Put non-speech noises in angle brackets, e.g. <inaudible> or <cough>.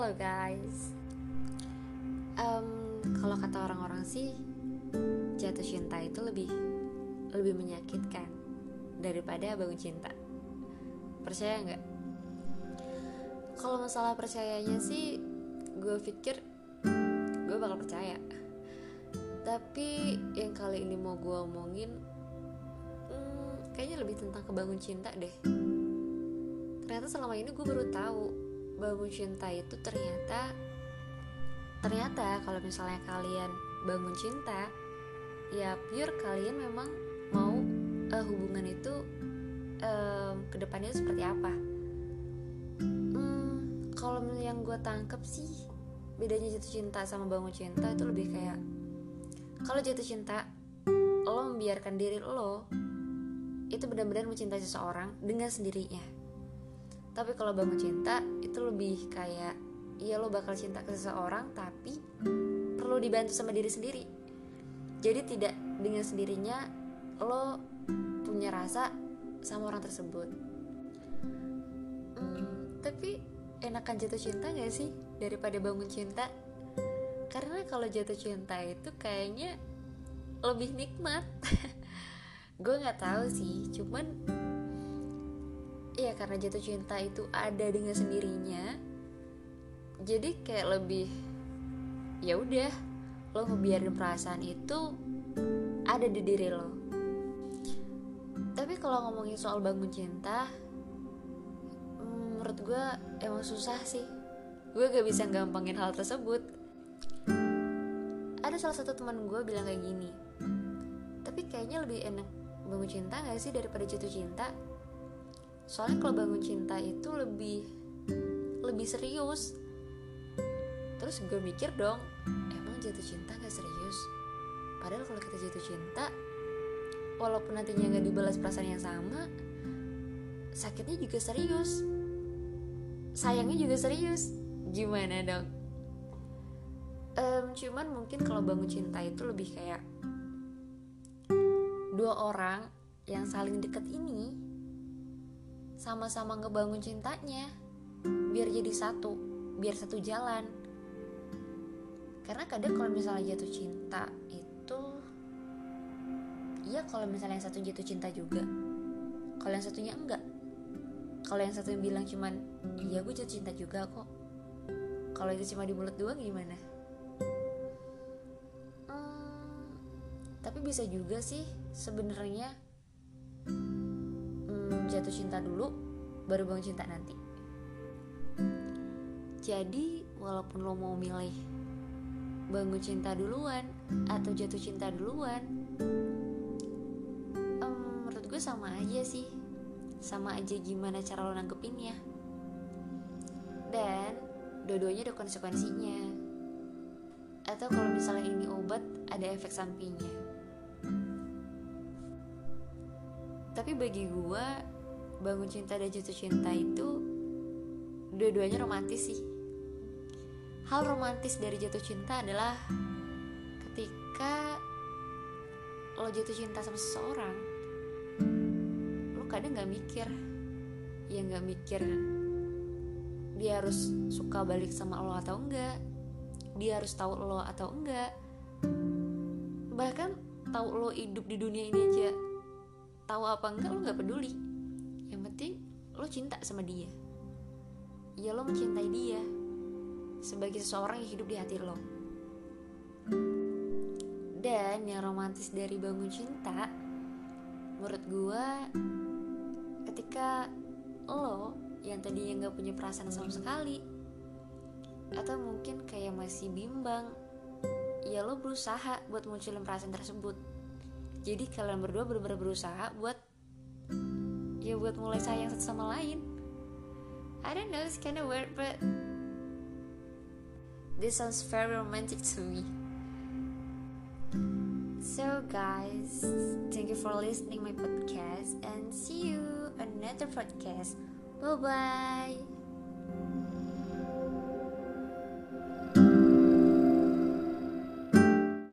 Halo guys. Um, Kalau kata orang-orang sih Jatuh cinta itu lebih Lebih menyakitkan Daripada bangun cinta. Percaya nggak? Kalau masalah percayanya sih Gue pikir Gue bakal percaya. Tapi yang kali ini mau gue omongin hmm, Kayaknya lebih tentang kebangun cinta deh. Ternyata selama ini gue baru tahu bangun cinta itu ternyata ternyata kalau misalnya kalian bangun cinta ya pure kalian memang mau uh, hubungan itu um, ke depannya seperti apa. Hmm, kalau yang gue tangkep sih bedanya jatuh cinta sama bangun cinta itu lebih kayak kalau jatuh cinta lo membiarkan diri lo itu benar-benar mencintai seseorang dengan sendirinya tapi kalau bangun cinta itu lebih kayak iya lo bakal cinta ke seseorang tapi perlu dibantu sama diri sendiri. Jadi tidak dengan sendirinya lo punya rasa sama orang tersebut. Hmm, tapi enakan jatuh cinta gak sih daripada bangun cinta? Karena kalau jatuh cinta itu kayaknya lebih nikmat. <laughs> Gue nggak tahu sih cuman ya karena jatuh cinta itu ada dengan sendirinya. Jadi kayak lebih ya udah lo ngebiarin perasaan itu ada di diri lo. Tapi kalau ngomongin soal bangun cinta menurut gue emang susah sih. Gue gak bisa gampangin hal tersebut. Ada salah satu teman gue bilang kayak gini tapi kayaknya lebih enak bangun cinta gak sih daripada jatuh cinta soalnya kalau bangun cinta itu lebih lebih serius. Terus gue mikir dong emang jatuh cinta gak serius? Padahal kalau kita jatuh cinta walaupun nantinya gak dibalas perasaan yang sama sakitnya juga serius. Sayangnya juga serius. Gimana dong? Um, cuman mungkin kalau bangun cinta itu lebih kayak dua orang yang saling deket ini sama-sama ngebangun cintanya. Biar jadi satu biar satu jalan. Karena kadang kalau misalnya jatuh cinta itu iya kalau misalnya yang satu jatuh cinta juga. Kalau yang satunya enggak. Kalau yang satu yang bilang cuman iya gue jatuh cinta juga kok. Kalau itu cuma di mulut doang gimana? Hmm, tapi bisa juga sih sebenarnya jatuh cinta dulu baru bangun cinta nanti. Jadi walaupun lo mau milih bangun cinta duluan atau jatuh cinta duluan um, menurut gue sama aja sih. Sama aja gimana cara lo nanggepinnya. Dan dua-duanya ada konsekuensinya. Atau kalau misalnya ini obat ada efek sampingnya. Tapi bagi gue bangun cinta dan jatuh cinta itu dua-duanya romantis sih. Hal romantis dari jatuh cinta adalah ketika lo jatuh cinta sama seseorang lo kadang nggak mikir. Ya nggak mikir dia harus suka balik sama lo atau enggak dia harus tahu lo atau enggak bahkan tahu lo hidup di dunia ini aja tahu apa enggak lo nggak peduli penting lo cinta sama dia. Ya lo mencintai dia sebagai seseorang yang hidup di hati lo. Dan yang romantis dari bangun cinta menurut gue ketika lo yang tadinya nggak punya perasaan sama sekali atau mungkin kayak masih bimbang ya lo berusaha buat munculin perasaan tersebut. Jadi kalian berdua benar-benar berusaha buat ya buat mulai sayang satu sama lain. I don't know it's kinda weird but this sounds very romantic to me. So guys thank you for listening my podcast and see you another podcast. Bye bye